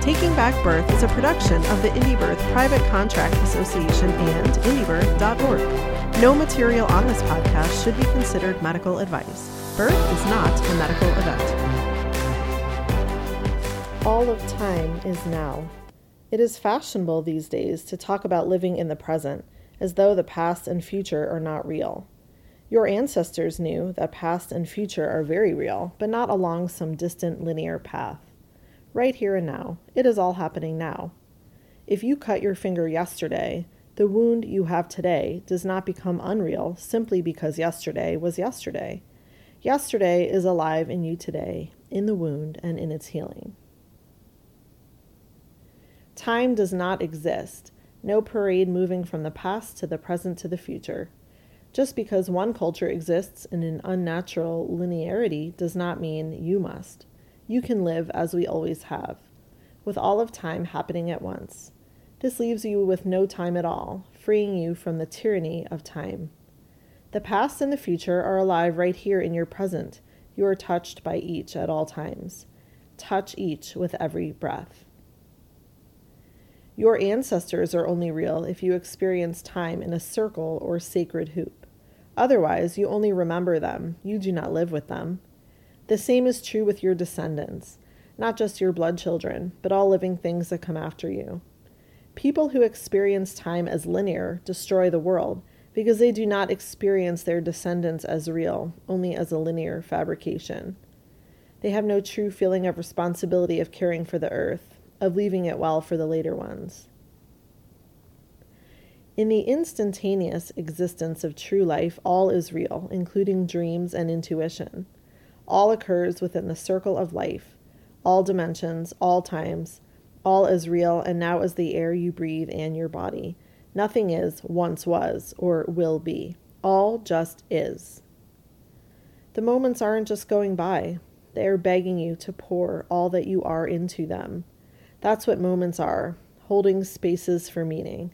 Taking Back Birth is a production of the Indie Birth Private Contract Association and indiebirth.org. No material on this podcast should be considered medical advice. Birth is not a medical event. All of time is now. It is fashionable these days to talk about living in the present as though the past and future are not real. Your ancestors knew that past and future are very real, but not along some distant linear path right here and now. It is all happening now. If you cut your finger yesterday, the wound you have today does not become unreal simply because yesterday was yesterday. Yesterday is alive in you today, in the wound and in its healing. Time does not exist, no parade moving from the past to the present to the future. Just because one culture exists in an unnatural linearity does not mean you must you can live as we always have, with all of time happening at once. This leaves you with no time at all, freeing you from the tyranny of time. The past and the future are alive right here in your present. You are touched by each at all times. Touch each with every breath. Your ancestors are only real if you experience time in a circle or sacred hoop. Otherwise, you only remember them, you do not live with them. The same is true with your descendants, not just your blood children, but all living things that come after you. People who experience time as linear destroy the world because they do not experience their descendants as real, only as a linear fabrication. They have no true feeling of responsibility of caring for the earth, of leaving it well for the later ones. In the instantaneous existence of true life, all is real, including dreams and intuition all occurs within the circle of life, all dimensions, all times, all is real and now is the air you breathe and your body. Nothing is, once was, or will be. All just is. The moments aren't just going by, they are begging you to pour all that you are into them. That's what moments are holding spaces for meaning.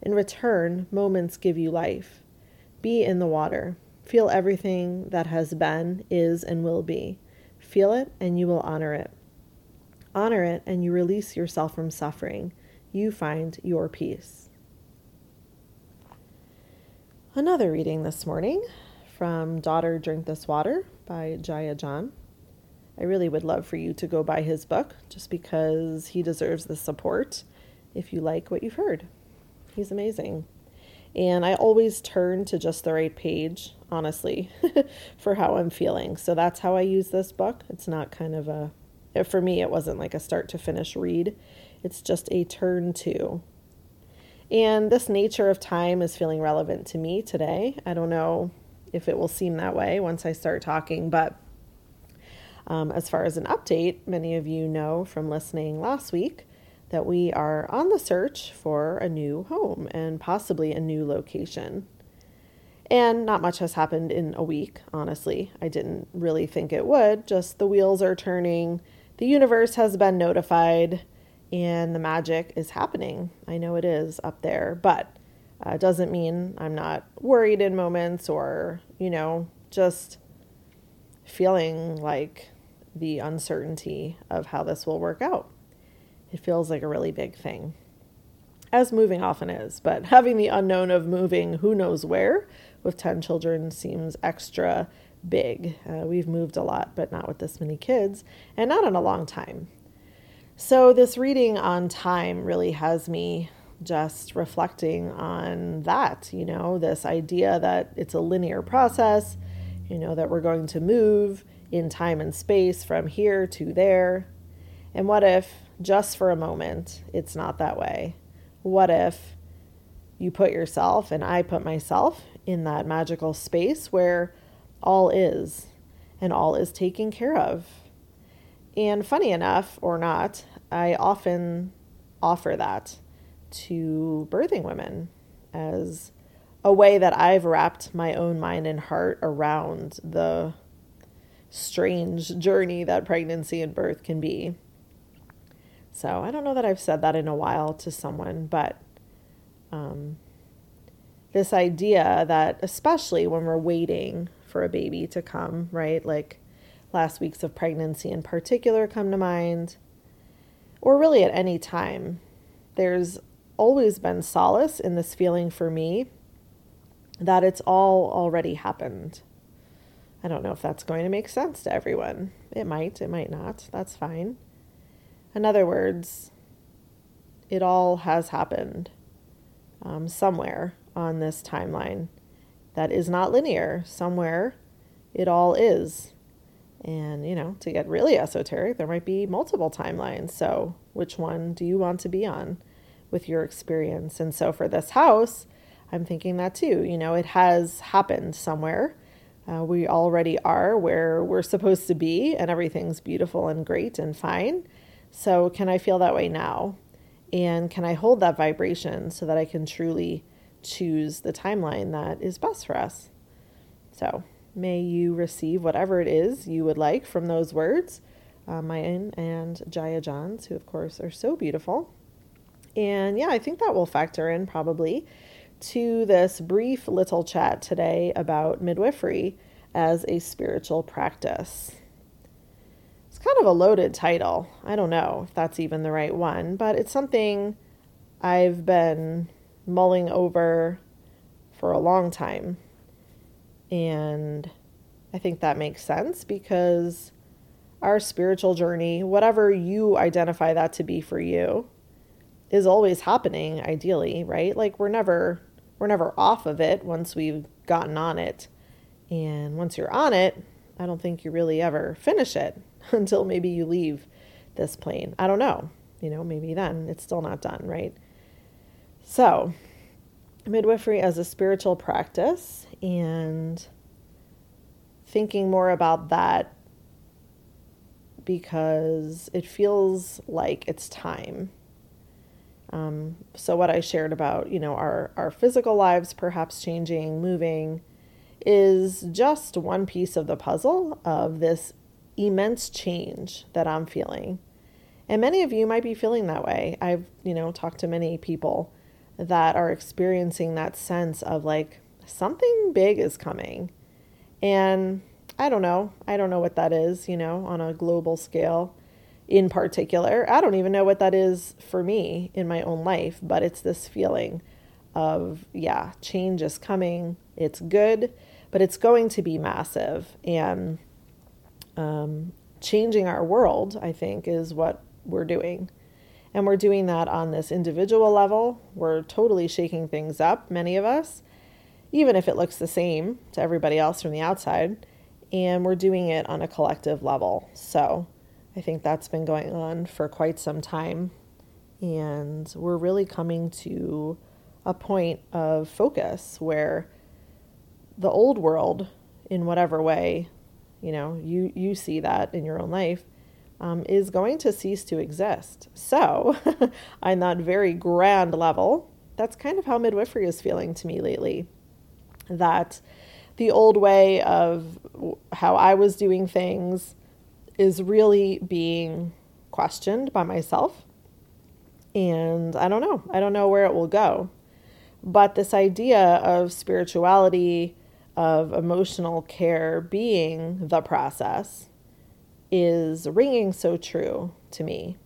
In return, moments give you life. Be in the water. Feel everything that has been, is, and will be. Feel it, and you will honor it. Honor it, and you release yourself from suffering. You find your peace. Another reading this morning from Daughter Drink This Water by Jaya John. I really would love for you to go buy his book just because he deserves the support if you like what you've heard. He's amazing. And I always turn to just the right page, honestly, for how I'm feeling. So that's how I use this book. It's not kind of a, for me, it wasn't like a start to finish read, it's just a turn to. And this nature of time is feeling relevant to me today. I don't know if it will seem that way once I start talking, but um, as far as an update, many of you know from listening last week that we are on the search for a new home and possibly a new location. And not much has happened in a week, honestly. I didn't really think it would, just the wheels are turning, the universe has been notified, and the magic is happening. I know it is up there, but uh, it uh, doesn't mean I'm not worried in moments or, you know, just feeling like the uncertainty of how this will work out. It feels like a really big thing, as moving often is, but having the unknown of moving who knows where with 10 children seems extra big. Uh, we've moved a lot, but not with this many kids, and not in a long time. So, this reading on time really has me just reflecting on that, you know, this idea that it's a linear process, you know, that we're going to move in time and space from here to there. And what if just for a moment, it's not that way. What if you put yourself and I put myself in that magical space where all is and all is taken care of? And funny enough or not, I often offer that to birthing women as a way that I've wrapped my own mind and heart around the strange journey that pregnancy and birth can be. So I don't know that I've said that in a while to someone, but um, this idea that, especially when we're waiting for a baby to come, right? Like last weeks of pregnancy in particular come to mind, or really at any time, there's always been solace in this feeling for me that it's all already happened. I don't know if that's going to make sense to everyone. It might, it might not. That's fine. In other words, it all has happened um, somewhere on this timeline that is not linear. Somewhere it all is. And, you know, to get really esoteric, there might be multiple timelines. So, which one do you want to be on with your experience? And so, for this house, I'm thinking that too. You know, it has happened somewhere. Uh, we already are where we're supposed to be, and everything's beautiful and great and fine. So, can I feel that way now? And can I hold that vibration so that I can truly choose the timeline that is best for us? So, may you receive whatever it is you would like from those words, uh, Mayan and Jaya Johns, who, of course, are so beautiful. And yeah, I think that will factor in probably to this brief little chat today about midwifery as a spiritual practice kind of a loaded title. I don't know if that's even the right one, but it's something I've been mulling over for a long time. And I think that makes sense because our spiritual journey, whatever you identify that to be for you, is always happening ideally, right? Like we're never we're never off of it once we've gotten on it. And once you're on it, I don't think you really ever finish it. until maybe you leave this plane. I don't know. You know, maybe then it's still not done, right? So, midwifery as a spiritual practice and thinking more about that because it feels like it's time. Um, so what I shared about, you know, our, our physical lives perhaps changing, moving, is just one piece of the puzzle of this immense change that I'm feeling. And many of you might be feeling that way. I've, you know, talked to many people that are experiencing that sense of like something big is coming. And I don't know. I don't know what that is, you know, on a global scale in particular. I don't even know what that is for me in my own life, but it's this feeling of, yeah, change is coming. It's good, but it's going to be massive. And um, changing our world, I think, is what we're doing. And we're doing that on this individual level. We're totally shaking things up, many of us, even if it looks the same to everybody else from the outside. And we're doing it on a collective level. So I think that's been going on for quite some time. And we're really coming to a point of focus where the old world, in whatever way you know, you, you see that in your own life, um, is going to cease to exist. So, on that very grand level, that's kind of how midwifery is feeling to me lately. That the old way of how I was doing things is really being questioned by myself. And I don't know. I don't know where it will go. But this idea of spirituality, of emotional care being the process is ringing so true to me.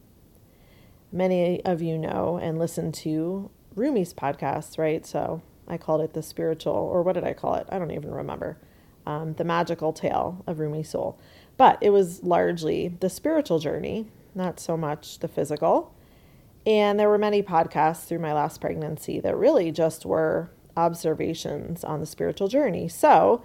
Many of you know and listen to Rumi's podcast, right? So I called it the spiritual, or what did I call it? I don't even remember. Um, the magical tale of Rumi Soul. But it was largely the spiritual journey, not so much the physical. And there were many podcasts through my last pregnancy that really just were observations on the spiritual journey. So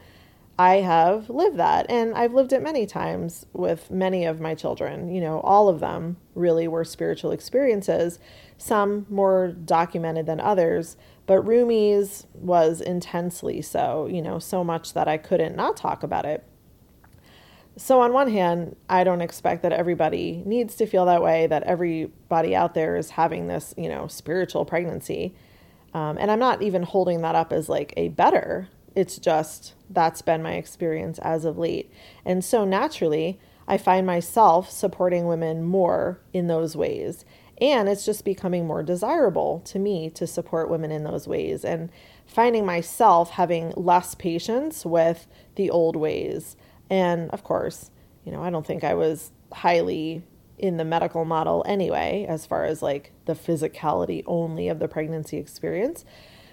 I have lived that, and I've lived it many times with many of my children. You know, all of them really were spiritual experiences, some more documented than others, but Rumi's was intensely so, you know, so much that I couldn't not talk about it. So, on one hand, I don't expect that everybody needs to feel that way, that everybody out there is having this, you know, spiritual pregnancy. Um, and I'm not even holding that up as like a better. It's just that's been my experience as of late. And so naturally, I find myself supporting women more in those ways. And it's just becoming more desirable to me to support women in those ways and finding myself having less patience with the old ways. And of course, you know, I don't think I was highly in the medical model anyway, as far as like the physicality only of the pregnancy experience.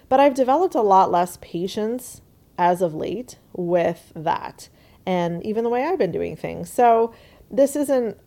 But I've developed a lot less patience as of late with that and even the way I've been doing things. So this isn't,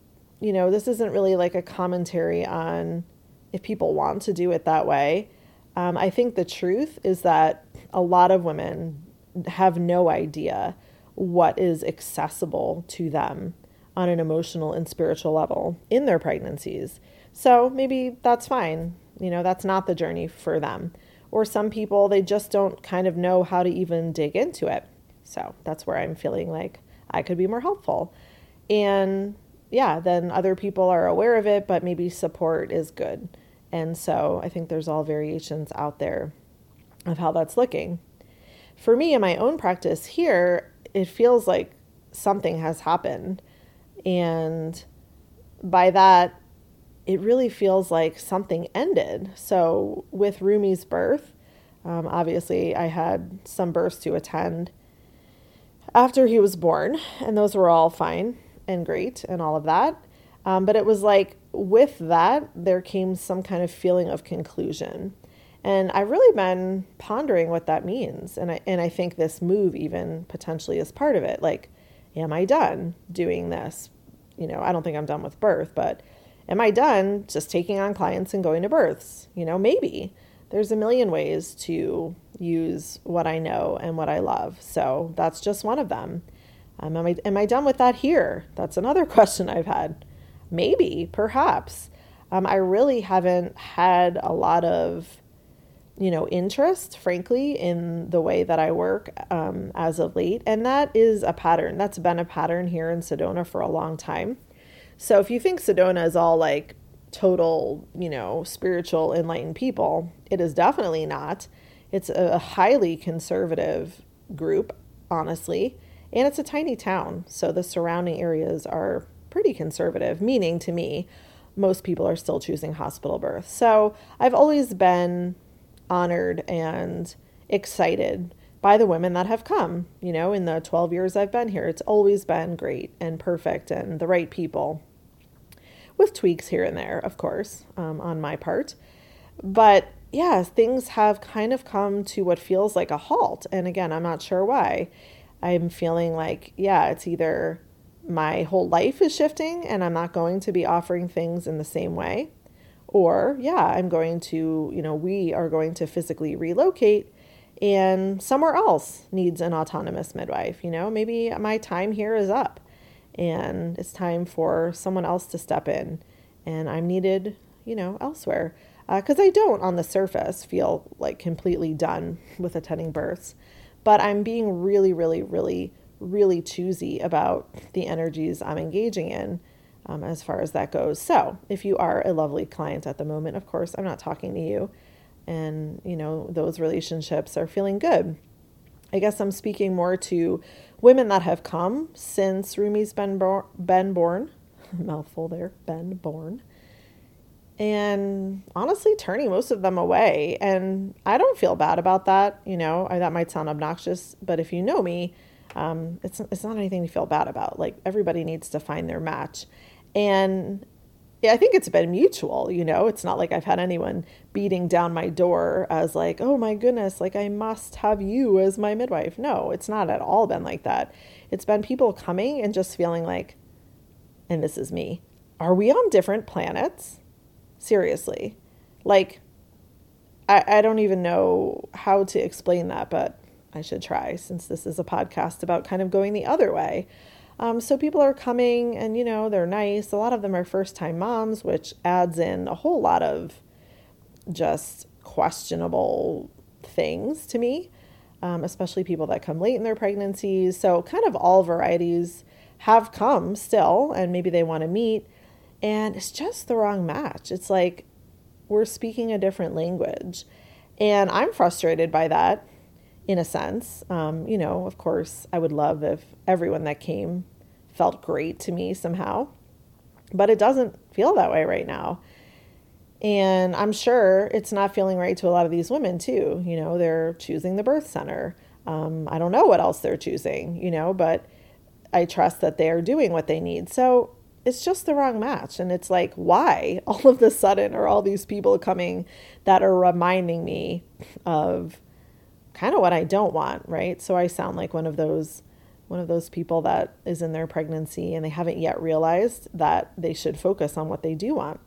you know, this isn't really like a commentary on if people want to do it that way. Um, I think the truth is that a lot of women have no idea what is accessible to them on an emotional and spiritual level in their pregnancies. So maybe that's fine. You know, that's not the journey for them. Or some people, they just don't kind of know how to even dig into it. So that's where I'm feeling like I could be more helpful. And yeah, then other people are aware of it, but maybe support is good. And so I think there's all variations out there of how that's looking. For me, in my own practice here, it feels like something has happened and by that, it really feels like something ended. So, with Rumi's birth, um, obviously, I had some births to attend after he was born, and those were all fine and great and all of that. Um, but it was like with that, there came some kind of feeling of conclusion. And I've really been pondering what that means. And I, and I think this move even potentially is part of it. Like, am I done doing this? You know, I don't think I'm done with birth, but am I done just taking on clients and going to births? You know, maybe. There's a million ways to use what I know and what I love. So that's just one of them. Um, am, I, am I done with that here? That's another question I've had. Maybe, perhaps. Um, I really haven't had a lot of you know, interest, frankly, in the way that I work um, as of late. And that is a pattern. That's been a pattern here in Sedona for a long time. So if you think Sedona is all like total, you know, spiritual, enlightened people, it is definitely not. It's a highly conservative group, honestly. And it's a tiny town. So the surrounding areas are pretty conservative, meaning to me, most people are still choosing hospital birth. So I've always been honored and excited by the women that have come. You know, in the 12 years I've been here, it's always been great and perfect and the right people, with tweaks here and there, of course, um, on my part. But yeah, things have kind of come to what feels like a halt. And again, I'm not sure why. I'm feeling like, yeah, it's either my whole life is shifting and I'm not going to be offering things in the same way or, yeah, I'm going to, you know, we are going to physically relocate and somewhere else needs an autonomous midwife. You know, maybe my time here is up and it's time for someone else to step in and I'm needed, you know, elsewhere. Because uh, I don't, on the surface, feel like completely done with attending births, but I'm being really, really, really, really choosy about the energies I'm engaging in um, as far as that goes. So, if you are a lovely client at the moment, of course, I'm not talking to you, and you know those relationships are feeling good. I guess I'm speaking more to women that have come since Rumi's been, bo- been born. Mouthful there, been born. And honestly, turning most of them away. And I don't feel bad about that. You know, I, that might sound obnoxious, but if you know me, um, it's, it's not anything to feel bad about. Like, everybody needs to find their match. And yeah, I think it's been mutual, you know. It's not like I've had anyone beating down my door as like, "Oh my goodness, like I must have you as my midwife." No, it's not at all been like that. It's been people coming and just feeling like and this is me. Are we on different planets? Seriously. Like I I don't even know how to explain that, but I should try since this is a podcast about kind of going the other way. Um, so people are coming and, you know, they're nice. A lot of them are first time moms, which adds in a whole lot of just questionable things to me, um, especially people that come late in their pregnancies. So, kind of all varieties have come still, and maybe they want to meet, and it's just the wrong match. It's like we're speaking a different language. And I'm frustrated by that in a sense. Um, you know, of course, I would love if everyone that came felt great to me somehow, but it doesn't feel that way right now. And I'm sure it's not feeling right to a lot of these women too. You know, they're choosing the birth center. Um, I don't know what else they're choosing, you know, but I trust that they are doing what they need. So it's just the wrong match. And it's like, why all of a sudden are all these people coming that are reminding me of kind of what I don't want, right? So I sound like one of those one of those people that is in their pregnancy and they haven't yet realized that they should focus on what they do want.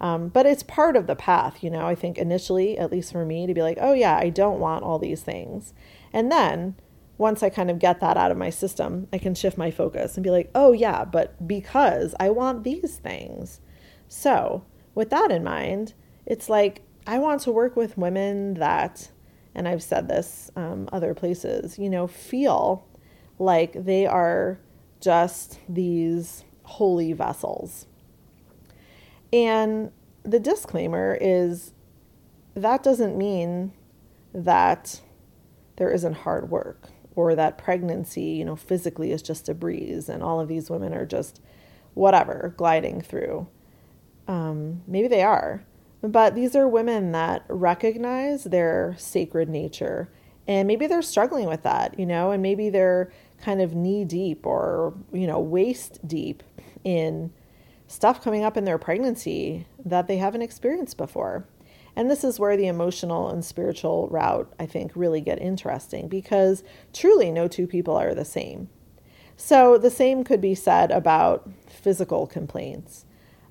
Um, but it's part of the path, you know. I think initially, at least for me, to be like, oh yeah, I don't want all these things, and then once I kind of get that out of my system, I can shift my focus and be like, oh, yeah, but because I want these things. So, with that in mind, it's like I want to work with women that, and I've said this um, other places, you know, feel like they are just these holy vessels. And the disclaimer is that doesn't mean that there isn't hard work or that pregnancy, you know, physically is just a breeze and all of these women are just whatever, gliding through. Um, maybe they are. But these are women that recognize their sacred nature. And maybe they're struggling with that, you know, and maybe they're kind of knee deep or, you know, waist deep in stuff coming up in their pregnancy that they haven't experienced before. And this is where the emotional and spiritual route, I think, really get interesting because truly no two people are the same. So the same could be said about physical complaints.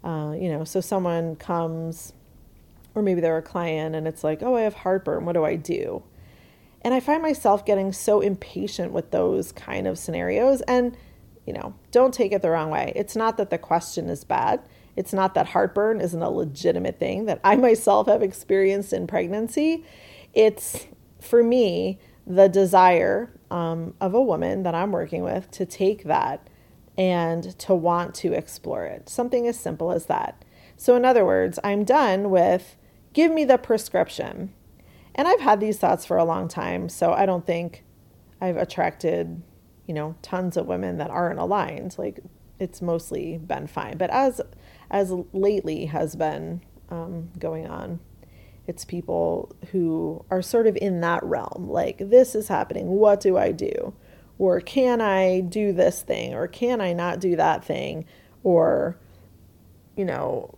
Uh, you know, so someone comes, or maybe they're a client, and it's like, oh, I have heartburn. What do I do? And I find myself getting so impatient with those kind of scenarios. And, you know, don't take it the wrong way. It's not that the question is bad. It's not that heartburn isn't a legitimate thing that I myself have experienced in pregnancy. It's, for me, the desire um, of a woman that I'm working with to take that and to want to explore it. Something as simple as that. So, in other words, I'm done with give me the prescription. And I've had these thoughts for a long time, so I don't think I've attracted, you know, tons of women that aren't aligned. Like it's mostly been fine. But as as lately has been um, going on. It's people who are sort of in that realm, like, this is happening. What do I do? Or can I do this thing? Or can I not do that thing? Or, you know,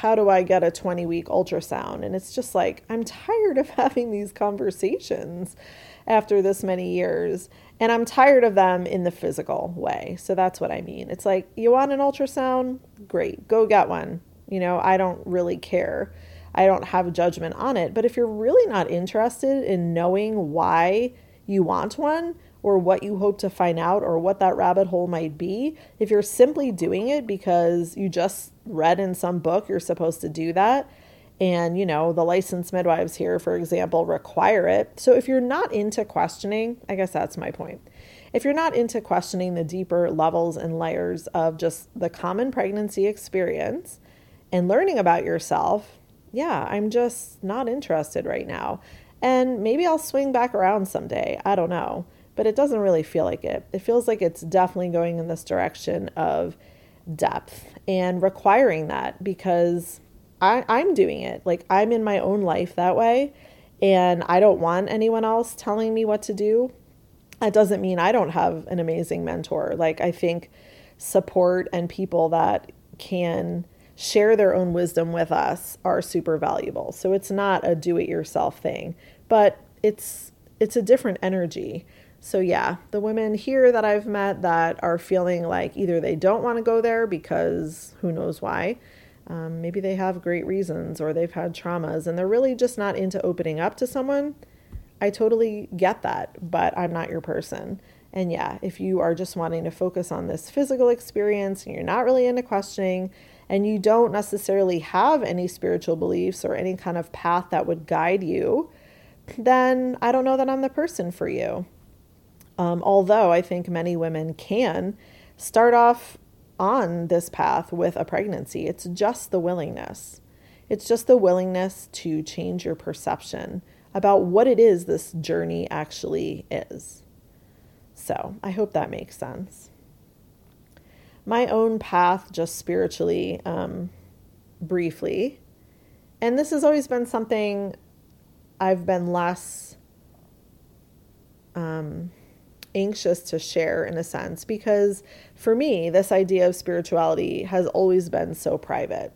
how do I get a 20 week ultrasound? And it's just like, I'm tired of having these conversations after this many years. And I'm tired of them in the physical way. So that's what I mean. It's like, you want an ultrasound? Great, go get one. You know, I don't really care. I don't have judgment on it. But if you're really not interested in knowing why you want one, or what you hope to find out, or what that rabbit hole might be, if you're simply doing it because you just read in some book you're supposed to do that, and you know the licensed midwives here for example require it. So if you're not into questioning i guess that's my point. If you're not into questioning the deeper levels and layers of just the common pregnancy experience and learning about yourself yeah i'm just not interested right now. And maybe i'll swing back around someday. I don't know but it doesn't really feel like it it feels like it's definitely going in this direction of depth and requiring that because I, I'm doing it. Like I'm in my own life that way. And I don't want anyone else telling me what to do. That doesn't mean I don't have an amazing mentor. Like I think support and people that can share their own wisdom with us are super valuable. So it's not a do it yourself thing, but it's it's a different energy. So yeah, the women here that I've met that are feeling like either they don't want to go there because who knows why, um, maybe they have great reasons or they've had traumas and they're really just not into opening up to someone. I totally get that, but I'm not your person. And yeah, if you are just wanting to focus on this physical experience and you're not really into questioning and you don't necessarily have any spiritual beliefs or any kind of path that would guide you, then I don't know that I'm the person for you. Um, although I think many women can start off on this path with a pregnancy. It's just the willingness. It's just the willingness to change your perception about what it is this journey actually is. So I hope that makes sense. My own path, just spiritually, um, briefly, and this has always been something I've been less um, anxious to share in a sense because for me, this idea of spirituality has always been so private.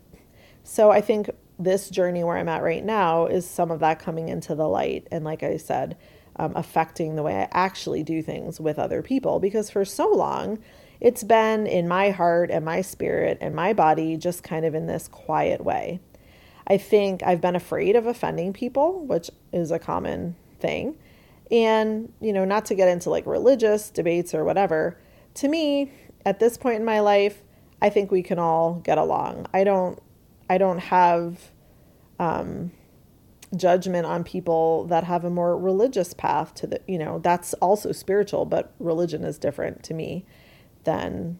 So I think this journey where I'm at right now is some of that coming into the light. And like I said, um, affecting the way I actually do things with other people because for so long, it's been in my heart and my spirit and my body just kind of in this quiet way. I think I've been afraid of offending people, which is a common thing. And, you know, not to get into like religious debates or whatever, to me, at this point in my life, I think we can all get along. I don't I don't have um, judgment on people that have a more religious path to the, you know, that's also spiritual, but religion is different to me than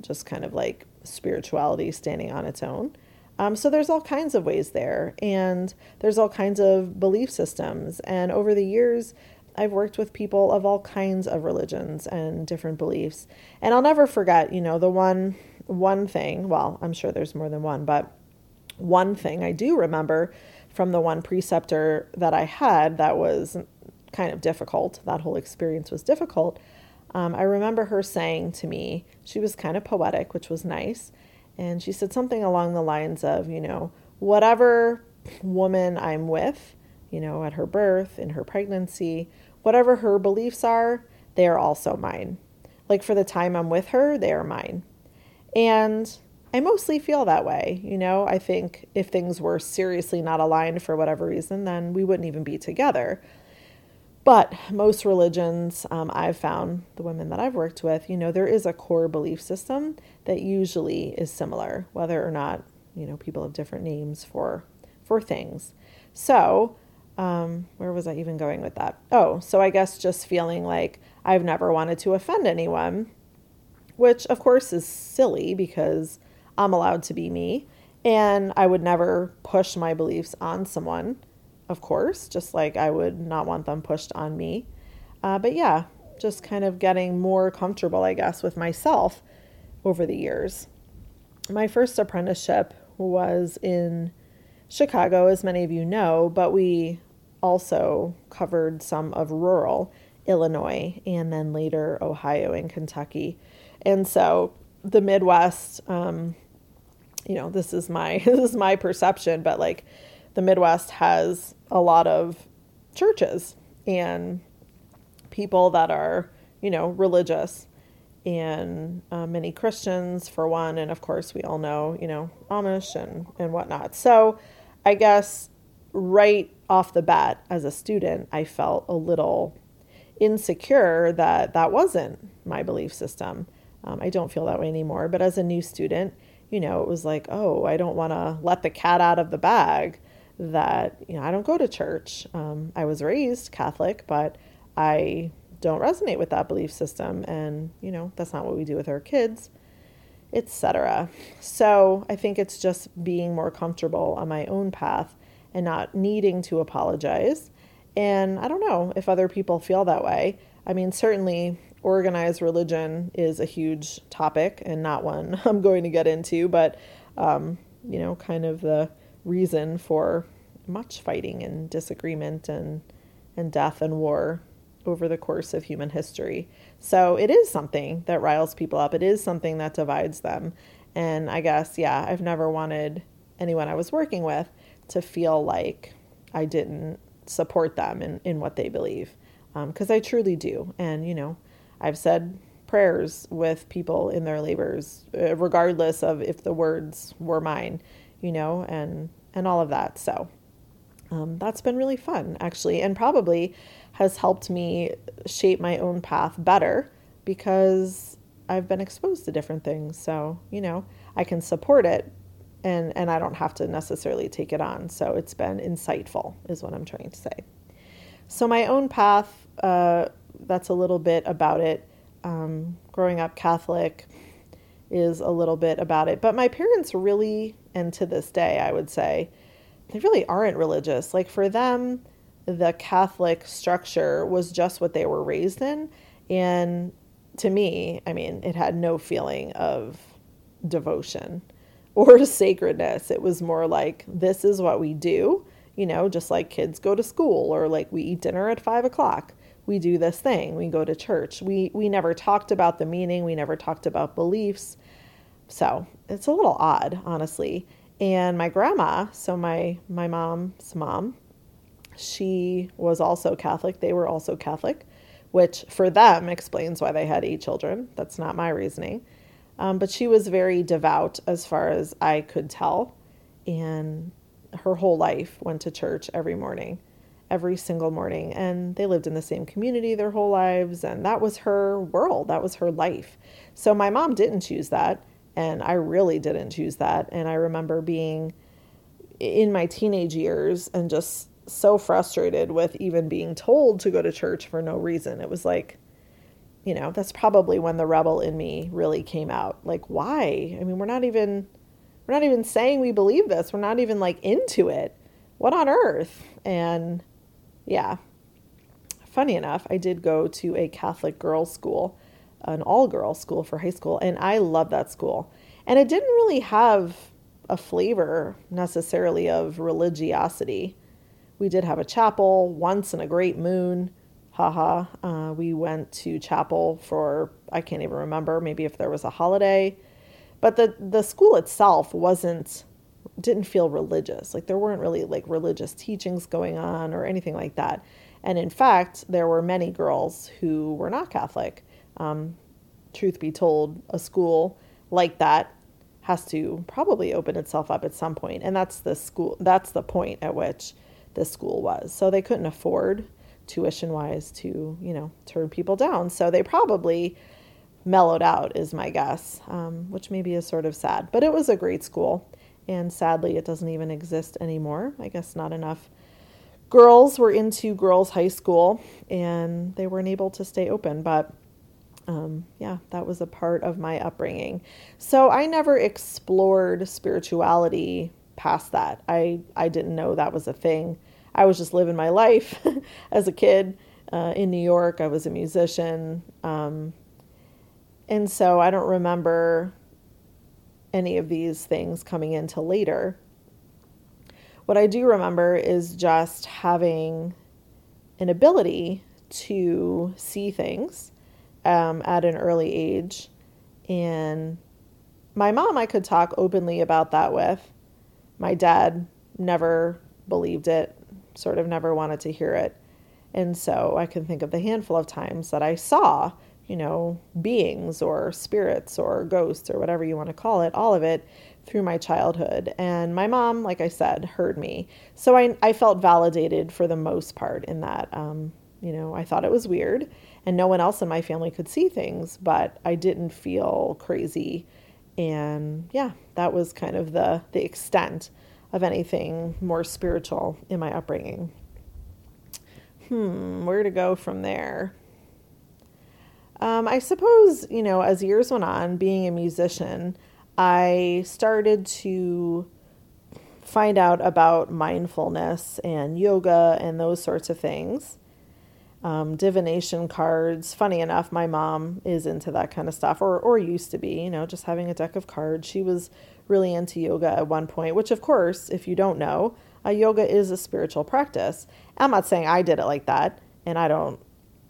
just kind of like spirituality standing on its own. Um, so there's all kinds of ways there, and there's all kinds of belief systems. And over the years, I've worked with people of all kinds of religions and different beliefs. And I'll never forget, you know, the one one thing, well, I'm sure there's more than one, but one thing I do remember from the one preceptor that I had that was kind of difficult. That whole experience was difficult. Um, I remember her saying to me, she was kind of poetic, which was nice. And she said something along the lines of, you know, whatever woman I'm with, you know, at her birth, in her pregnancy, whatever her beliefs are, they are also mine. Like for the time I'm with her, they are mine. And I mostly feel that way. You know, I think if things were seriously not aligned for whatever reason, then we wouldn't even be together. But most religions, um, I've found, the women that I've worked with, you know, there is a core belief system that usually is similar, whether or not, you know, people have different names for for things. So, um, where was I even going with that? Oh, so I guess just feeling like I've never wanted to offend anyone, which of course is silly because I'm allowed to be me. And I would never push my beliefs on someone, of course, just like I would not want them pushed on me. Uh, but yeah, just kind of getting more comfortable, I guess, with myself over the years. My first apprenticeship was in Chicago, as many of you know, but we also covered some of rural Illinois and then later Ohio and Kentucky. And so the Midwest, um, you know, this is my this is my perception, but like the Midwest has a lot of churches and people that are, you know, religious and uh, many Christians for one, and of course we all know, you know, Amish and and whatnot. So, I guess right off the bat as a student, I felt a little insecure that that wasn't my belief system. Um, I don't feel that way anymore. But as a new student, you know, it was like, oh, I don't want to let the cat out of the bag that, you know, I don't go to church. Um, I was raised Catholic, but I don't resonate with that belief system. And, you know, that's not what we do with our kids, etc. So I think it's just being more comfortable on my own path and not needing to apologize. And I don't know if other people feel that way. I mean, certainly organized religion is a huge topic and not one I'm going to get into, but, um, you know, kind of the reason for much fighting and disagreement and, and death and war over the course of human history. So it is something that riles people up. It is something that divides them. And I guess, yeah, I've never wanted anyone I was working with to feel like I didn't support them in, in what they believe. Because um, I truly do. And, you know, I've said prayers with people in their labors, uh, regardless of if the words were mine, you know, and and all of that. So um, that's been really fun, actually, and probably has helped me shape my own path better because I've been exposed to different things. So you know, I can support it, and and I don't have to necessarily take it on. So it's been insightful, is what I'm trying to say. So my own path. Uh, that's a little bit about it. Um, growing up Catholic is a little bit about it. But my parents really, and to this day, I would say, they really aren't religious. Like for them, the Catholic structure was just what they were raised in. And to me, I mean, it had no feeling of devotion or sacredness. It was more like, this is what we do, you know, just like kids go to school or like we eat dinner at five o'clock. We do this thing, we go to church. We, we never talked about the meaning, we never talked about beliefs. So it's a little odd, honestly. And my grandma, so my, my mom's mom, she was also Catholic. They were also Catholic, which for them explains why they had eight children. That's not my reasoning. Um, but she was very devout as far as I could tell. And her whole life went to church every morning, every single morning. And they lived in the same community their whole lives. And that was her world, that was her life. So my mom didn't choose that. And I really didn't choose that. And I remember being in my teenage years and just so frustrated with even being told to go to church for no reason. It was like, you know, that's probably when the rebel in me really came out. Like, why? I mean, we're not even we're not even saying we believe this. We're not even like into it. What on earth? And yeah. Funny enough, I did go to a Catholic girls' school, an all girls school for high school, and I love that school. And it didn't really have a flavor necessarily of religiosity. We did have a chapel once in a great moon haha. Uh, we went to chapel for I can't even remember, maybe if there was a holiday. But the the school itself wasn't didn't feel religious. Like there weren't really like religious teachings going on or anything like that. And in fact, there were many girls who were not Catholic. Um, truth be told, a school like that has to probably open itself up at some point, and that's the school. That's the point at which this school was. So they couldn't afford tuition wise to, you know, turn people down. So they probably mellowed out, is my guess, um, which maybe is sort of sad. But it was a great school. And sadly, it doesn't even exist anymore. I guess not enough girls were into girls' high school and they weren't able to stay open. But um, yeah, that was a part of my upbringing. So I never explored spirituality past that. I, I didn't know that was a thing. I was just living my life as a kid uh, in New York. I was a musician. Um, and so I don't remember any of these things coming into later. What I do remember is just having an ability to see things um, at an early age. And my mom, I could talk openly about that with. My dad never believed it sort of never wanted to hear it. And so I can think of the handful of times that I saw, you know, beings or spirits or ghosts or whatever you want to call it, all of it through my childhood. And my mom, like I said, heard me. So I, I felt validated for the most part in that. Um, you know, I thought it was weird and no one else in my family could see things, but I didn't feel crazy. And yeah, that was kind of the, the extent of anything more spiritual in my upbringing. Hmm, where to go from there? Um, I suppose, you know, as years went on, being a musician, I started to find out about mindfulness and yoga and those sorts of things. Um, divination cards. Funny enough, my mom is into that kind of stuff, or or used to be. You know, just having a deck of cards. She was really into yoga at one point, which, of course, if you don't know, uh, yoga is a spiritual practice. I'm not saying I did it like that, and I don't.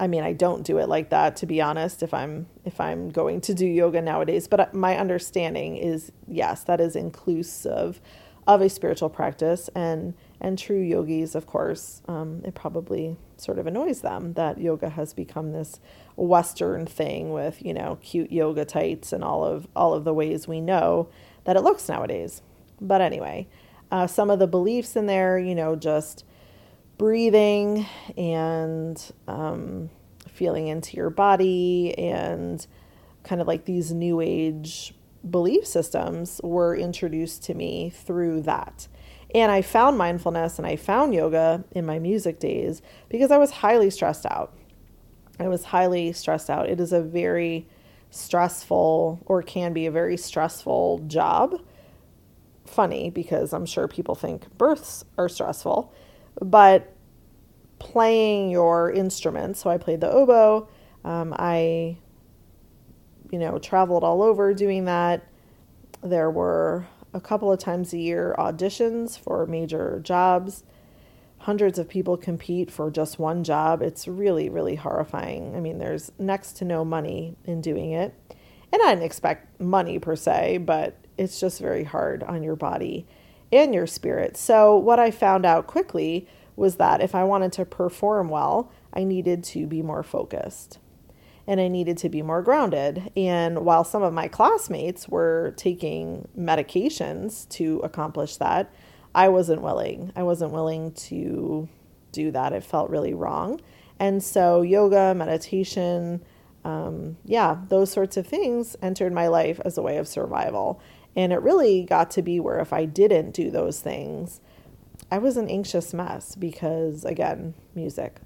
I mean, I don't do it like that to be honest. If I'm if I'm going to do yoga nowadays, but uh, my understanding is yes, that is inclusive of a spiritual practice, and and true yogis, of course, um, it probably sort of annoys them that yoga has become this Western thing with you know cute yoga tights and all of all of the ways we know that it looks nowadays. But anyway, uh, some of the beliefs in there, you know, just breathing and um, feeling into your body and kind of like these new age belief systems were introduced to me through that. And I found mindfulness and I found yoga in my music days because I was highly stressed out. I was highly stressed out. It is a very stressful, or can be a very stressful job. Funny because I'm sure people think births are stressful, but playing your instruments. So I played the oboe. Um, I, you know, traveled all over doing that. There were a couple of times a year auditions for major jobs. Hundreds of people compete for just one job. It's really, really horrifying. I mean, there's next to no money in doing it. And I didn't expect money per se, but it's just very hard on your body and your spirit. So, what I found out quickly was that if I wanted to perform well, I needed to be more focused and I needed to be more grounded. And while some of my classmates were taking medications to accomplish that, I wasn't willing. I wasn't willing to do that. It felt really wrong. And so, yoga, meditation, um, yeah, those sorts of things entered my life as a way of survival. And it really got to be where if I didn't do those things, I was an anxious mess because, again, music.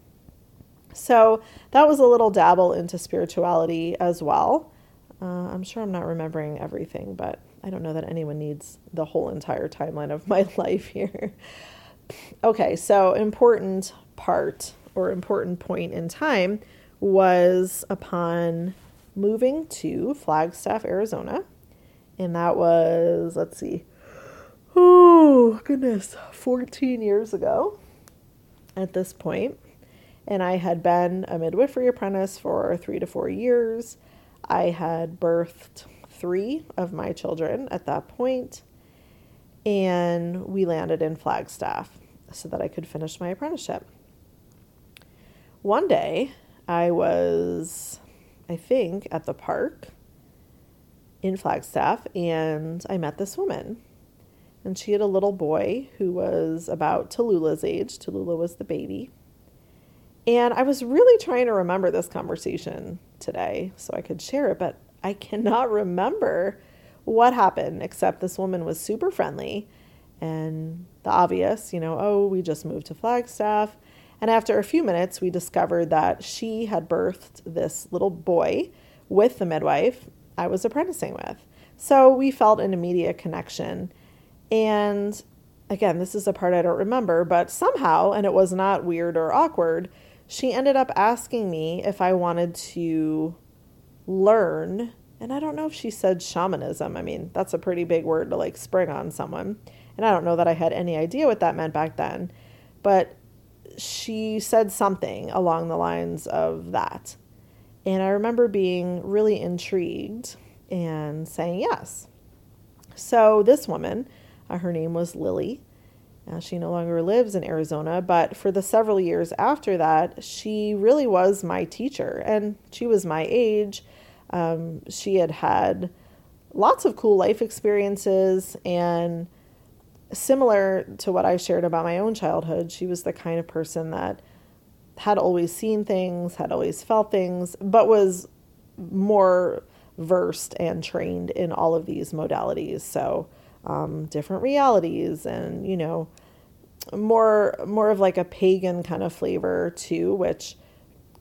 So that was a little dabble into spirituality as well. Uh, I'm sure I'm not remembering everything, but I don't know that anyone needs the whole entire timeline of my life here. okay, so important part or important point in time was upon moving to Flagstaff, Arizona. And that was, let's see, oh goodness, 14 years ago at this point. And I had been a midwifery apprentice for three to four years. I had birthed three of my children at that point, and we landed in Flagstaff so that I could finish my apprenticeship. One day, I was, I think, at the park in Flagstaff, and I met this woman and she had a little boy who was about Tallulah's age. Tallulah was the baby. And I was really trying to remember this conversation today so I could share it, but I cannot remember what happened except this woman was super friendly and the obvious, you know, oh, we just moved to Flagstaff. And after a few minutes, we discovered that she had birthed this little boy with the midwife I was apprenticing with. So we felt an immediate connection. And again, this is a part I don't remember, but somehow, and it was not weird or awkward, she ended up asking me if I wanted to learn. And I don't know if she said shamanism. I mean, that's a pretty big word to like spring on someone. And I don't know that I had any idea what that meant back then. But she said something along the lines of that. And I remember being really intrigued and saying yes. So this woman, uh, her name was Lily. Uh, she no longer lives in Arizona, but for the several years after that, she really was my teacher. And she was my age. Um, she had had lots of cool life experiences and similar to what I shared about my own childhood, she was the kind of person that had always seen things, had always felt things, but was more versed and trained in all of these modalities. So um, different realities and you know more more of like a pagan kind of flavor too which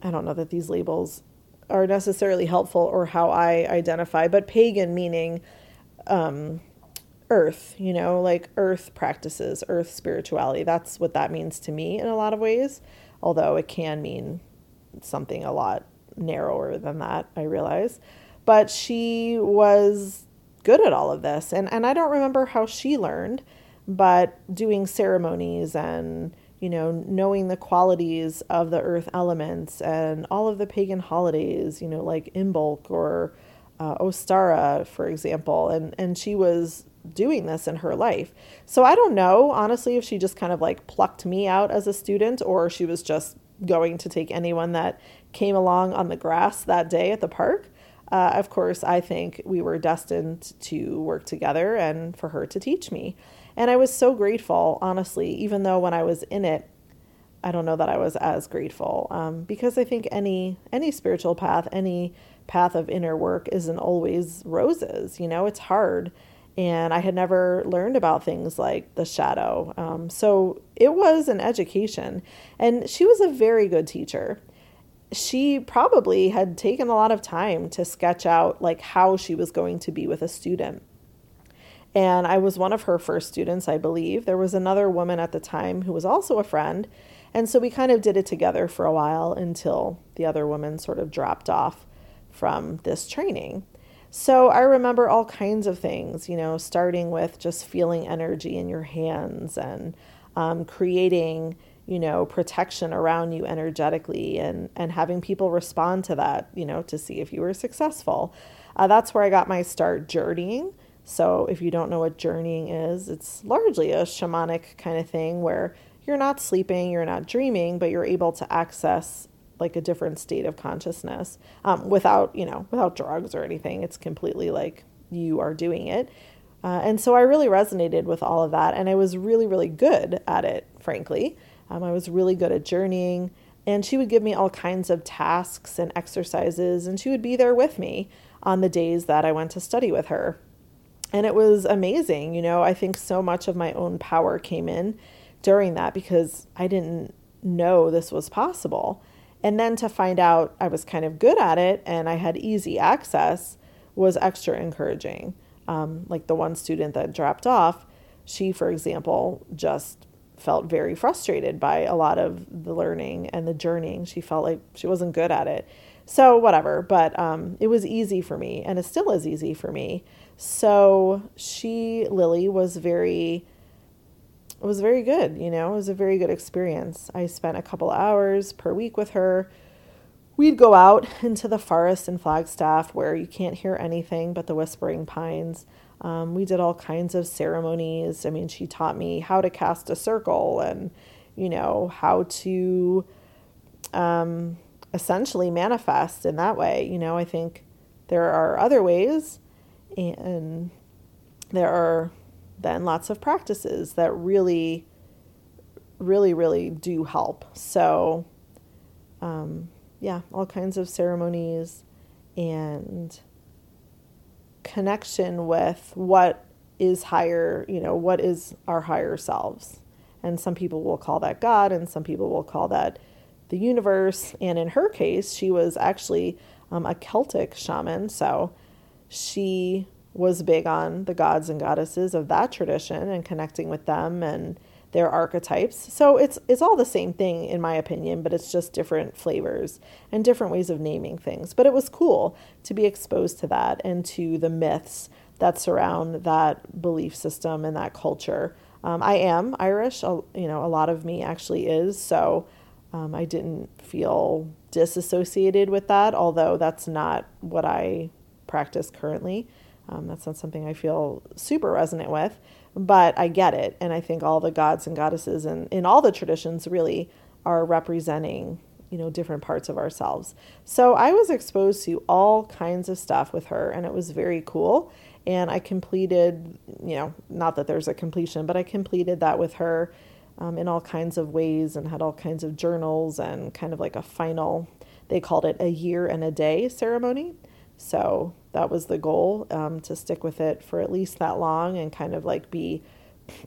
i don't know that these labels are necessarily helpful or how i identify but pagan meaning um, earth you know like earth practices earth spirituality. That's what that means to me in a lot of ways although it can mean something a lot narrower than that i realize. But she was good at all of this. And, and I don't remember how she learned, but doing ceremonies and, you know, knowing the qualities of the earth elements and all of the pagan holidays, you know, like Imbolc or uh, Ostara, for example. And, and she was doing this in her life. So I don't know, honestly, if she just kind of like plucked me out as a student or she was just going to take anyone that came along on the grass that day at the park. Uh, of course, I think we were destined to work together and for her to teach me. And I was so grateful, honestly, even though when I was in it, I don't know that I was as grateful um, because I think any any spiritual path, any path of inner work isn't always roses. You know, it's hard, and I had never learned about things like the shadow. Um, so it was an education, and she was a very good teacher she probably had taken a lot of time to sketch out like how she was going to be with a student. And I was one of her first students, I believe. There was another woman at the time who was also a friend. And so we kind of did it together for a while until the other woman sort of dropped off from this training. So I remember all kinds of things, you know, starting with just feeling energy in your hands and um, creating you know, protection around you energetically and, and having people respond to that, you know, to see if you were successful. Uh, that's where I got my start journeying. So, if you don't know what journeying is, it's largely a shamanic kind of thing where you're not sleeping, you're not dreaming, but you're able to access like a different state of consciousness um, without, you know, without drugs or anything. It's completely like you are doing it. Uh, and so I really resonated with all of that. And I was really, really good at it, frankly. Um, I was really good at journeying, and she would give me all kinds of tasks and exercises, and she would be there with me on the days that I went to study with her. And it was amazing. You know, I think so much of my own power came in during that because I didn't know this was possible. And then to find out I was kind of good at it and I had easy access was extra encouraging. Um, like the one student that dropped off, she, for example, just felt very frustrated by a lot of the learning and the journeying. She felt like she wasn't good at it. So, whatever, but um, it was easy for me, and it still is easy for me. So, she, Lily, was very, it was very good, you know, it was a very good experience. I spent a couple hours per week with her. We'd go out into the forest in Flagstaff where you can't hear anything but the whispering pines. Um, we did all kinds of ceremonies. I mean, she taught me how to cast a circle and, you know, how to um, essentially manifest in that way. You know, I think there are other ways, and there are then lots of practices that really, really, really do help. So, um, yeah, all kinds of ceremonies and connection with what is higher, you know, what is our higher selves. And some people will call that God, and some people will call that the universe. And in her case, she was actually um, a Celtic shaman. So she was big on the gods and goddesses of that tradition and connecting with them and their archetypes. So it's it's all the same thing in my opinion, but it's just different flavors and different ways of naming things. But it was cool to be exposed to that and to the myths that surround that belief system and that culture. Um, I am Irish, you know, a lot of me actually is. So um, I didn't feel disassociated with that, although that's not what I practice currently. Um, that's not something I feel super resonant with but I get it. And I think all the gods and goddesses and in all the traditions really are representing, you know, different parts of ourselves. So I was exposed to all kinds of stuff with her and it was very cool. And I completed, you know, not that there's a completion, but I completed that with her um, in all kinds of ways and had all kinds of journals and kind of like a final, they called it a year and a day ceremony. So that was the goal um, to stick with it for at least that long and kind of like be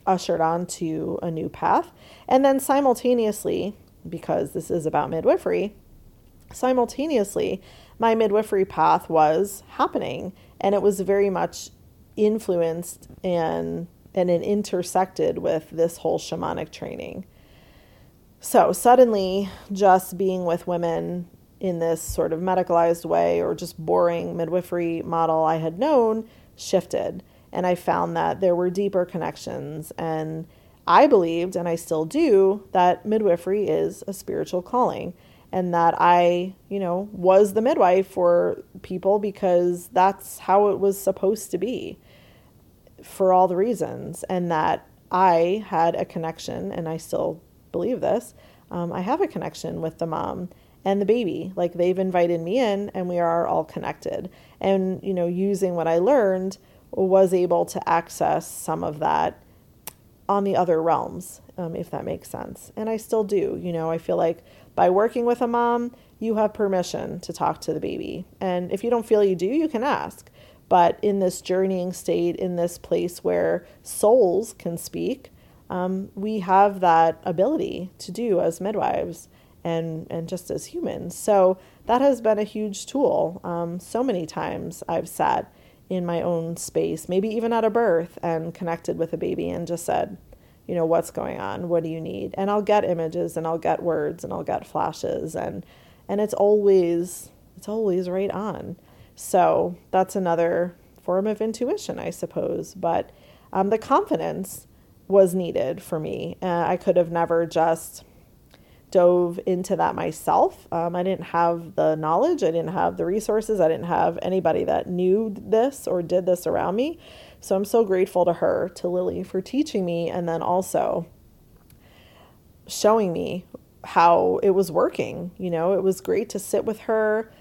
ushered on to a new path. And then simultaneously, because this is about midwifery, simultaneously, my midwifery path was happening and it was very much influenced and and it intersected with this whole shamanic training. So suddenly just being with women in this sort of medicalized way or just boring midwifery model I had known shifted. And I found that there were deeper connections. And I believed, and I still do, that midwifery is a spiritual calling and that I, you know, was the midwife for people because that's how it was supposed to be for all the reasons. And that I had a connection, and I still believe this. Um, I have a connection with the mom and the baby. Like they've invited me in and we are all connected. And, you know, using what I learned was able to access some of that on the other realms, um, if that makes sense. And I still do. You know, I feel like by working with a mom, you have permission to talk to the baby. And if you don't feel you do, you can ask. But in this journeying state, in this place where souls can speak, um, we have that ability to do as midwives and and just as humans. So that has been a huge tool. Um, so many times I've sat in my own space, maybe even at a birth, and connected with a baby and just said, you know, what's going on? What do you need? And I'll get images and I'll get words and I'll get flashes and and it's always it's always right on. So that's another form of intuition, I suppose. But um, the confidence was needed for me. Uh, I could have never just dove into that myself. Um, I didn't have the knowledge, I didn't have the resources, I didn't have anybody that knew this or did this around me. So I'm so grateful to her, to Lily, for teaching me and then also showing me how it was working. You know, it was great to sit with her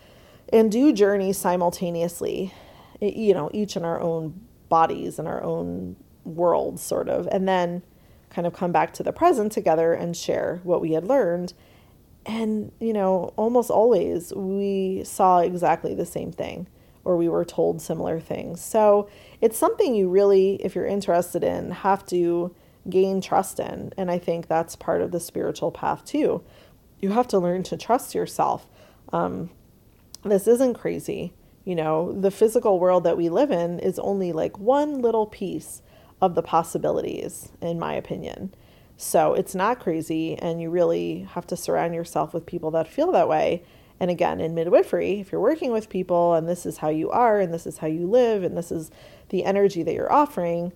and do journeys simultaneously, you know, each in our own bodies and our own worlds, sort of. And then kind of come back to the present together and share what we had learned. And, you know, almost always we saw exactly the same thing or we were told similar things. So it's something you really, if you're interested in, have to gain trust in. And I think that's part of the spiritual path too. You have to learn to trust yourself. Um, this isn't crazy. You know, the physical world that we live in is only like one little piece of the possibilities, in my opinion. So it's not crazy, and you really have to surround yourself with people that feel that way. And again, in midwifery, if you're working with people and this is how you are, and this is how you live, and this is the energy that you're offering,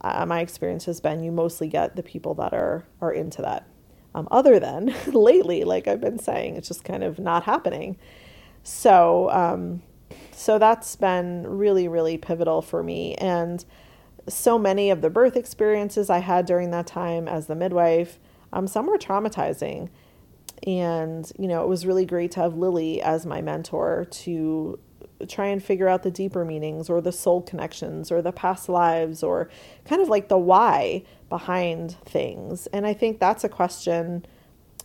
uh, my experience has been you mostly get the people that are are into that. Um, other than lately, like I've been saying, it's just kind of not happening. So, um, so that's been really, really pivotal for me, and so many of the birth experiences I had during that time as the midwife, um, some were traumatizing. And, you know, it was really great to have Lily as my mentor to try and figure out the deeper meanings or the soul connections or the past lives or kind of like the why behind things. And I think that's a question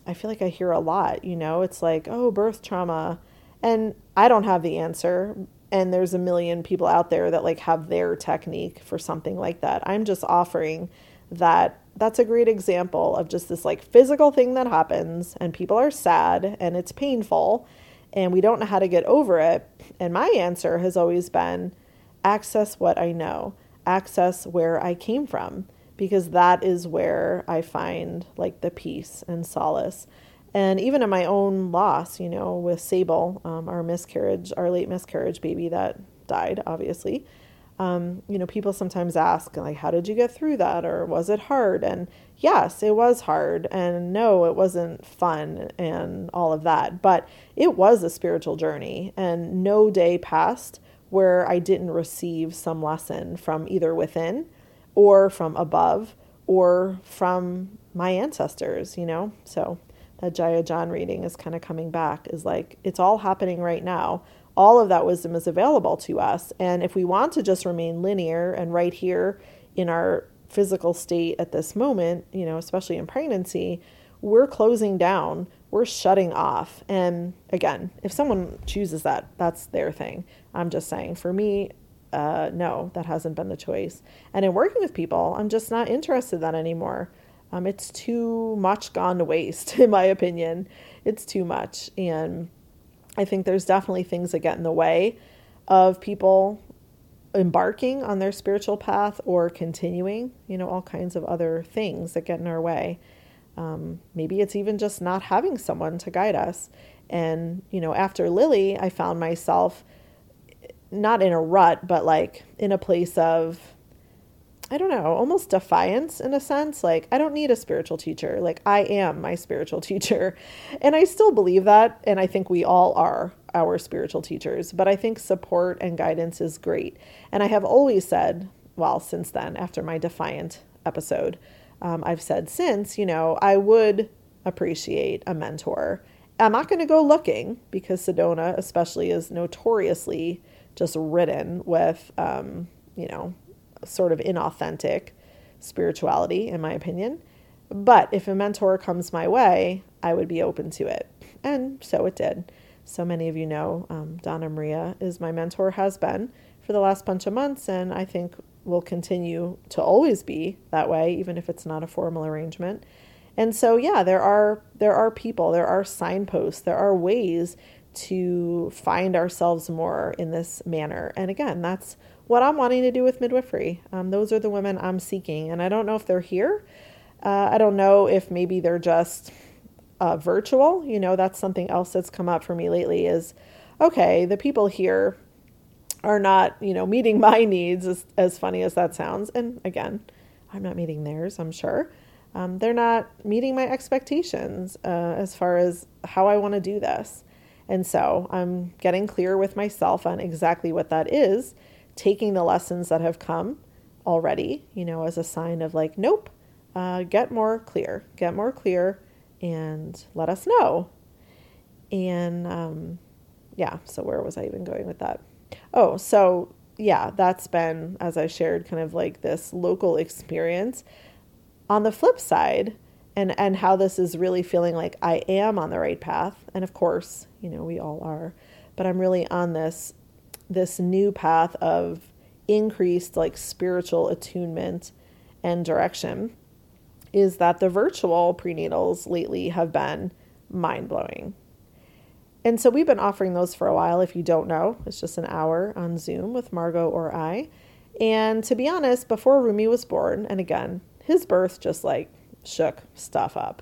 I feel like I hear a lot, you know, it's like, oh, birth trauma. And I don't have the answer, and there's a million people out there that like have their technique for something like that. I'm just offering that that's a great example of just this like physical thing that happens and people are sad and it's painful and we don't know how to get over it. And my answer has always been access what I know, access where I came from because that is where I find like the peace and solace. And even in my own loss, you know, with Sable, um, our miscarriage, our late miscarriage baby that died, obviously, um, you know, people sometimes ask, like, how did you get through that? Or was it hard? And yes, it was hard. And no, it wasn't fun and all of that. But it was a spiritual journey. And no day passed where I didn't receive some lesson from either within or from above or from my ancestors, you know? So that Jaiya John reading is kind of coming back is like it's all happening right now. All of that wisdom is available to us. And if we want to just remain linear and right here in our physical state at this moment, you know, especially in pregnancy, we're closing down, we're shutting off. And again, if someone chooses that, that's their thing. I'm just saying, for me, uh, no, that hasn't been the choice. And in working with people, I'm just not interested in that anymore. Um, it's too much gone to waste, in my opinion. It's too much. And I think there's definitely things that get in the way of people embarking on their spiritual path or continuing, you know, all kinds of other things that get in our way. Um, maybe it's even just not having someone to guide us. And, you know, after Lily, I found myself not in a rut, but like in a place of, I don't know, almost defiance in a sense. Like, I don't need a spiritual teacher. Like, I am my spiritual teacher. And I still believe that. And I think we all are our spiritual teachers. But I think support and guidance is great. And I have always said, well, since then, after my defiant episode, um, I've said since, you know, I would appreciate a mentor. I'm not going to go looking because Sedona, especially, is notoriously just ridden with, um, you know, sort of inauthentic spirituality, in my opinion. But if a mentor comes my way, I would be open to it. And so it did. So many of you know um, Donna Maria is my mentor, has been for the last bunch of months, and I think will continue to always be that way, even if it's not a formal arrangement. And so yeah, there are there are people, there are signposts, there are ways to find ourselves more in this manner. And again, that's what I'm wanting to do with midwifery. Um, those are the women I'm seeking, and I don't know if they're here. Uh, I don't know if maybe they're just uh, virtual. You know, that's something else that's come up for me lately. Is okay, the people here are not, you know, meeting my needs. As, as funny as that sounds, and again, I'm not meeting theirs. I'm sure. Um, they're not meeting my expectations uh, as far as how I want to do this. And so I'm getting clear with myself on exactly what that is, taking the lessons that have come already, you know, as a sign of like, nope, uh, get more clear, get more clear, and let us know. And um, yeah, so where was I even going with that? Oh, so yeah, that's been, as I shared, kind of like this local experience. On the flip side, and and how this is really feeling like I am on the right path and of course you know we all are but I'm really on this this new path of increased like spiritual attunement and direction is that the virtual prenatals lately have been mind-blowing and so we've been offering those for a while if you don't know it's just an hour on Zoom with Margo or I and to be honest before Rumi was born and again his birth just like shook stuff up.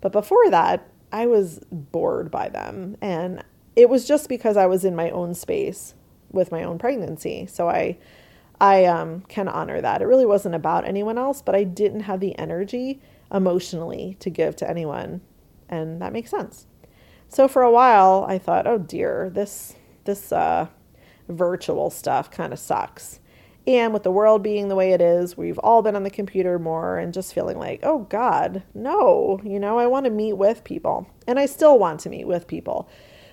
But before that, I was bored by them. And it was just because I was in my own space with my own pregnancy. So I I um, can honor that. It really wasn't about anyone else, but I didn't have the energy emotionally to give to anyone. And that makes sense. So for a while, I thought, oh dear, this this uh, virtual stuff kind of sucks. And with the world being the way it is, we've all been on the computer more and just feeling like, oh God, no, you know, I want to meet with people. And I still want to meet with people.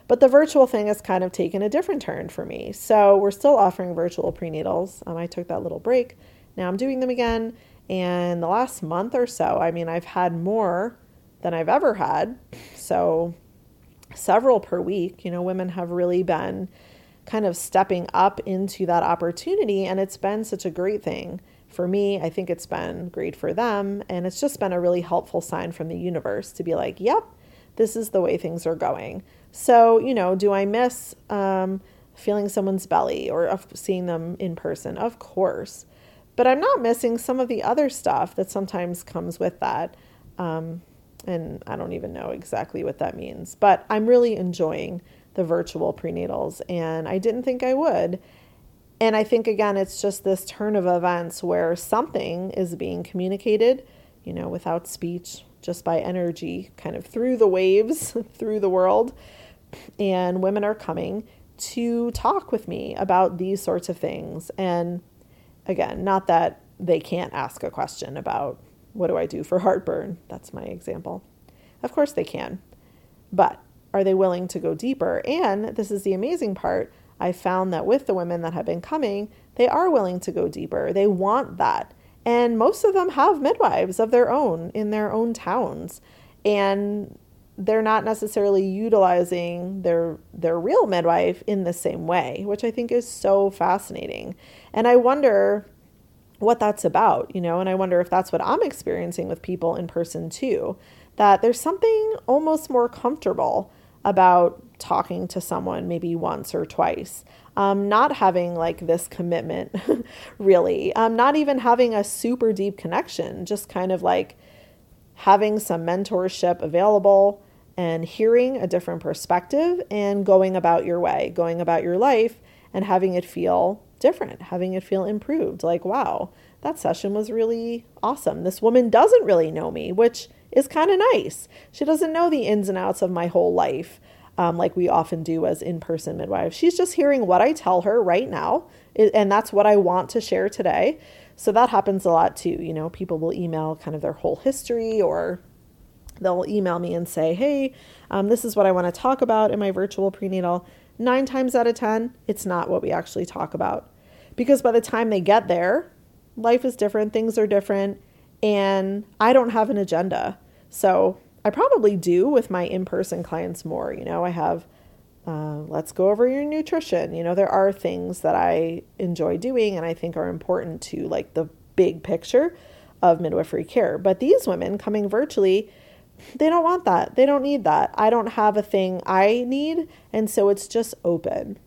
But the virtual thing has kind of taken a different turn for me. So we're still offering virtual prenatals. Um, I took that little break. Now I'm doing them again. And the last month or so, I mean, I've had more than I've ever had. So several per week. You know, women have really been kind of stepping up into that opportunity. And it's been such a great thing for me. I think it's been great for them. And it's just been a really helpful sign from the universe to be like, yep, this is the way things are going. So, you know, do I miss um, feeling someone's belly or seeing them in person? Of course. But I'm not missing some of the other stuff that sometimes comes with that. Um, and I don't even know exactly what that means, but I'm really enjoying the virtual prenatals, and I didn't think I would. And I think, again, it's just this turn of events where something is being communicated, you know, without speech, just by energy, kind of through the waves, through the world. And women are coming to talk with me about these sorts of things. And again, not that they can't ask a question about what do I do for heartburn? That's my example. Of course they can. But are they willing to go deeper? And this is the amazing part. I found that with the women that have been coming, they are willing to go deeper. They want that. And most of them have midwives of their own in their own towns. And they're not necessarily utilizing their their real midwife in the same way, which I think is so fascinating. And I wonder what that's about, you know, and I wonder if that's what I'm experiencing with people in person too, that there's something almost more comfortable about talking to someone maybe once or twice. Um, not having like this commitment, really. Um, not even having a super deep connection, just kind of like having some mentorship available and hearing a different perspective and going about your way, going about your life and having it feel different, having it feel improved. Like, wow, that session was really awesome. This woman doesn't really know me, which is kind of nice. She doesn't know the ins and outs of my whole life. Um, like we often do as in person midwives. She's just hearing what I tell her right now, and that's what I want to share today. So that happens a lot too. You know, people will email kind of their whole history, or they'll email me and say, Hey, um, this is what I want to talk about in my virtual prenatal. Nine times out of 10, it's not what we actually talk about. Because by the time they get there, life is different, things are different, and I don't have an agenda. So I probably do with my in person clients more. You know, I have, uh, let's go over your nutrition. You know, there are things that I enjoy doing and I think are important to like the big picture of midwifery care. But these women coming virtually, they don't want that. They don't need that. I don't have a thing I need. And so it's just open.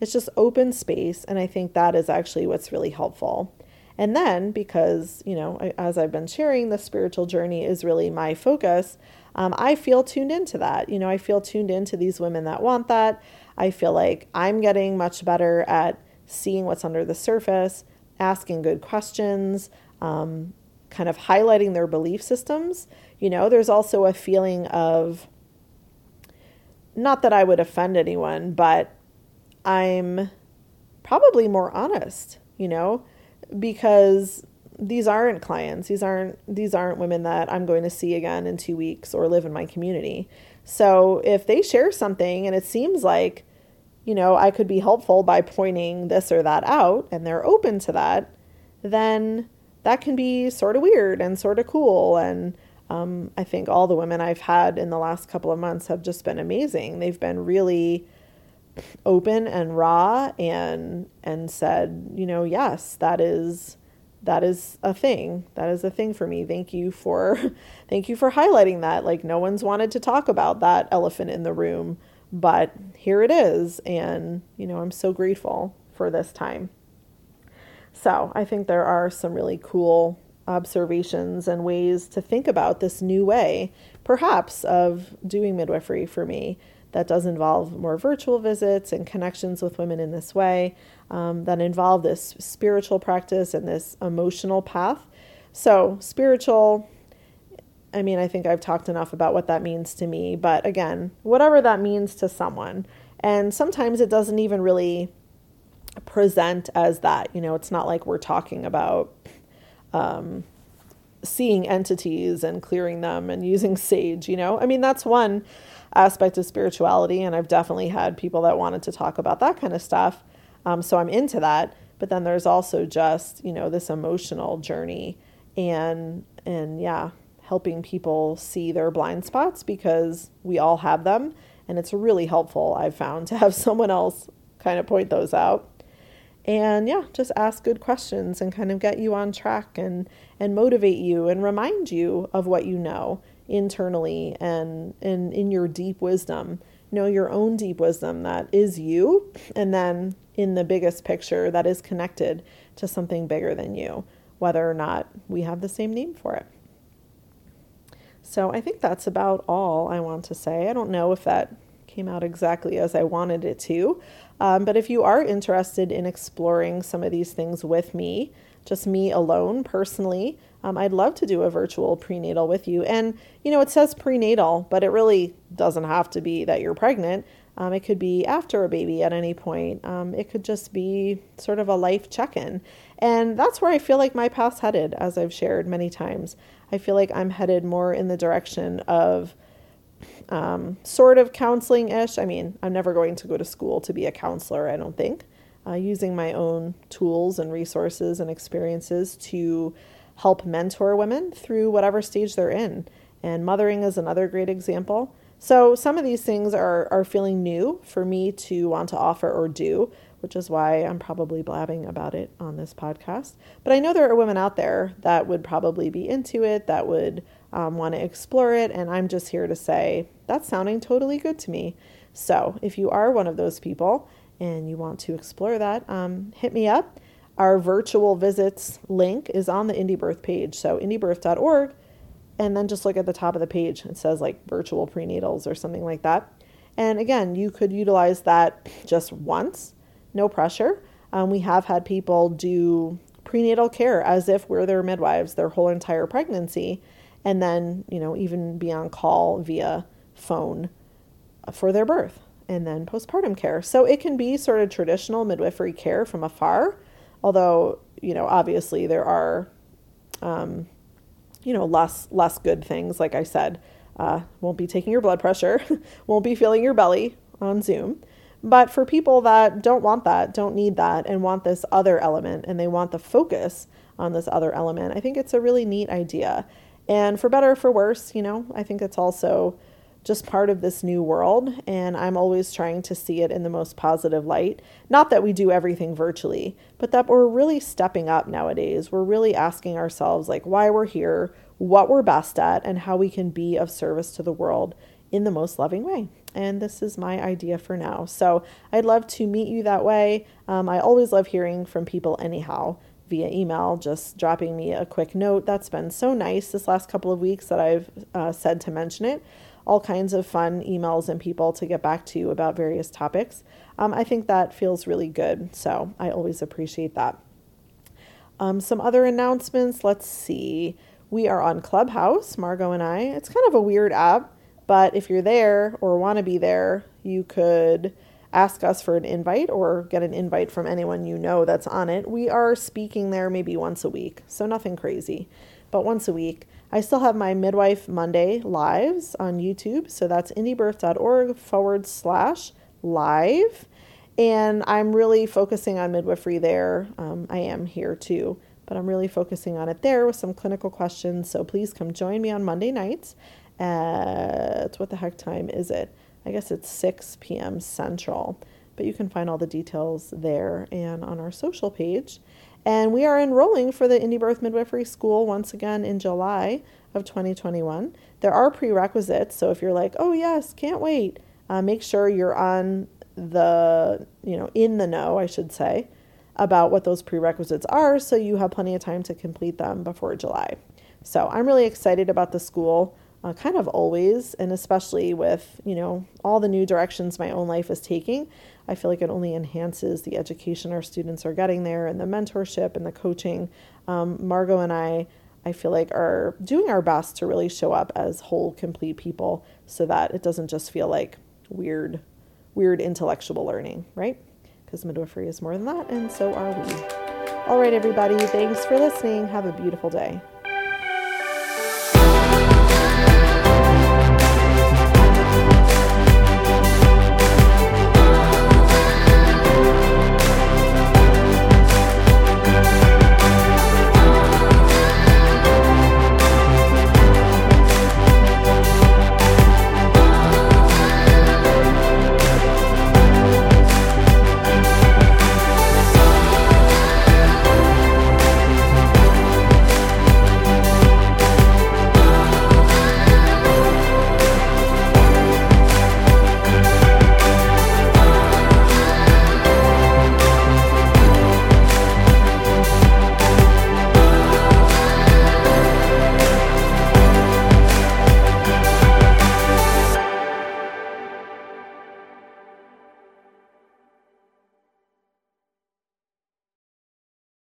It's just open space. And I think that is actually what's really helpful. And then, because, you know, as I've been sharing, the spiritual journey is really my focus, um, I feel tuned into that. You know, I feel tuned into these women that want that. I feel like I'm getting much better at seeing what's under the surface, asking good questions, um, kind of highlighting their belief systems. You know, there's also a feeling of, not that I would offend anyone, but I'm probably more honest, you know, because these aren't clients. These aren't these aren't women that I'm going to see again in 2 weeks or live in my community. So if they share something and it seems like you know, I could be helpful by pointing this or that out and they're open to that, then that can be sort of weird and sort of cool. And um, I think all the women I've had in the last couple of months have just been amazing. They've been really open and raw and and said, you know, yes, that is that is a thing. That is a thing for me. Thank you for thank you for highlighting that. Like no one's wanted to talk about that elephant in the room but here it is. And, you know, I'm so grateful for this time. So I think there are some really cool observations and ways to think about this new way, perhaps, of doing midwifery for me that does involve more virtual visits and connections with women in this way, um, that involve this spiritual practice and this emotional path. So, spiritual, I mean, I think I've talked enough about what that means to me, but again, whatever that means to someone. And sometimes it doesn't even really present as that. You know, it's not like we're talking about um, seeing entities and clearing them and using sage, you know? I mean, that's one aspect of spirituality, and I've definitely had people that wanted to talk about that kind of stuff. Um, so I'm into that. But then there's also just, you know, this emotional journey and and yeah, helping people see their blind spots because we all have them. And it's really helpful, I've found, to have someone else kind of point those out. And yeah, just ask good questions and kind of get you on track and, and motivate you and remind you of what you know internally and, and in your deep wisdom. Know your own deep wisdom that is you, and then in the biggest picture that is connected to something bigger than you, whether or not we have the same name for it. So I think that's about all I want to say. I don't know if that came out exactly as I wanted it to, um, but if you are interested in exploring some of these things with me, just me alone personally, um, I'd love to do a virtual prenatal with you. And, you know, it says prenatal, but it really doesn't have to be that you're pregnant. Um, it could be after a baby at any point. Um, it could just be sort of a life check in. And that's where I feel like my path's headed, as I've shared many times. I feel like I'm headed more in the direction of um, sort of counseling ish. I mean, I'm never going to go to school to be a counselor, I don't think. Uh, using my own tools and resources and experiences to help mentor women through whatever stage they're in. And mothering is another great example. So, some of these things are, are feeling new for me to want to offer or do which is why I'm probably blabbing about it on this podcast. But I know there are women out there that would probably be into it, that would um, want to explore it, and I'm just here to say that's sounding totally good to me. So if you are one of those people and you want to explore that, um, hit me up. Our virtual visits link is on the Indie Birth page, so indiebirth.org, and then just look at the top of the page. It says like virtual prenatals or something like that. And again, you could utilize that just once no pressure. Um, we have had people do prenatal care as if we're their midwives their whole entire pregnancy, and then, you know, even be on call via phone for their birth and then postpartum care. So it can be sort of traditional midwifery care from afar, although, you know, obviously there are, um, you know, less less good things. Like I said, uh, won't be taking your blood pressure, won't be feeling your belly on Zoom. But for people that don't want that, don't need that, and want this other element, and they want the focus on this other element, I think it's a really neat idea. And for better or for worse, you know, I think it's also just part of this new world, and I'm always trying to see it in the most positive light. Not that we do everything virtually, but that we're really stepping up nowadays. We're really asking ourselves, like, why we're here, what we're best at, and how we can be of service to the world in the most loving way. And this is my idea for now. So I'd love to meet you that way. Um, I always love hearing from people, anyhow via email, just dropping me a quick note. That's been so nice this last couple of weeks that I've uh, said to mention it all kinds of fun emails and people to get back to you about various topics. Um, I think that feels really good. So I always appreciate that. Um, some other announcements. Let's see. We are on Clubhouse, Margo and I. It's kind of a weird app, but if you're there or want to be there, you could ask us for an invite or get an invite from anyone you know that's on it. We are speaking there maybe once a week, so nothing crazy, but once a week. I still have my Midwife Monday lives on YouTube. So that's indiebirth.org forward slash live. And I'm really focusing on midwifery there. Um, I am here too, but I'm really focusing on it there with some clinical questions. So please come join me on Monday nights at what the heck time is it? I guess it's 6 p.m. Central. But you can find all the details there and on our social page. And we are enrolling for the Indie Birth Midwifery School once again in July of 2021. There are prerequisites, so if you're like, oh, yes, can't wait, uh, make sure you're on the, you know, in the know, I should say, about what those prerequisites are so you have plenty of time to complete them before July. So I'm really excited about the school. Uh, kind of always, and especially with you know all the new directions my own life is taking, I feel like it only enhances the education our students are getting there and the mentorship and the coaching. Um, Margo and I, I feel like, are doing our best to really show up as whole, complete people so that it doesn't just feel like weird, weird intellectual learning, right? Because midwifery is more than that, and so are we. All right, everybody, thanks for listening. Have a beautiful day.